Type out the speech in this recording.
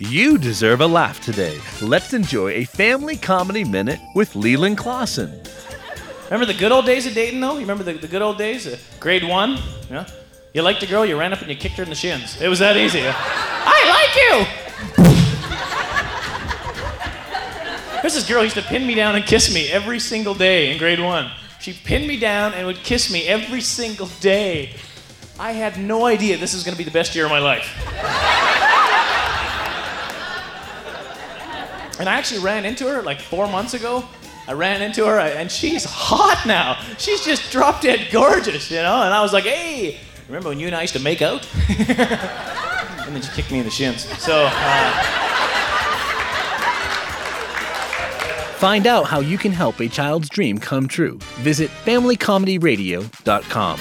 You deserve a laugh today. Let's enjoy a family comedy minute with Leland Klassen. Remember the good old days of Dayton, though? You remember the, the good old days? Uh, grade one? Yeah? You liked a girl, you ran up and you kicked her in the shins. It was that easy. I like you! There's this girl used to pin me down and kiss me every single day in grade one. She pinned me down and would kiss me every single day. I had no idea this was going to be the best year of my life. And I actually ran into her like four months ago. I ran into her and she's hot now. She's just drop dead gorgeous, you know? And I was like, hey, remember when you and I used to make out? and then she kicked me in the shins. So, uh, Find out how you can help a child's dream come true. Visit FamilyComedyRadio.com.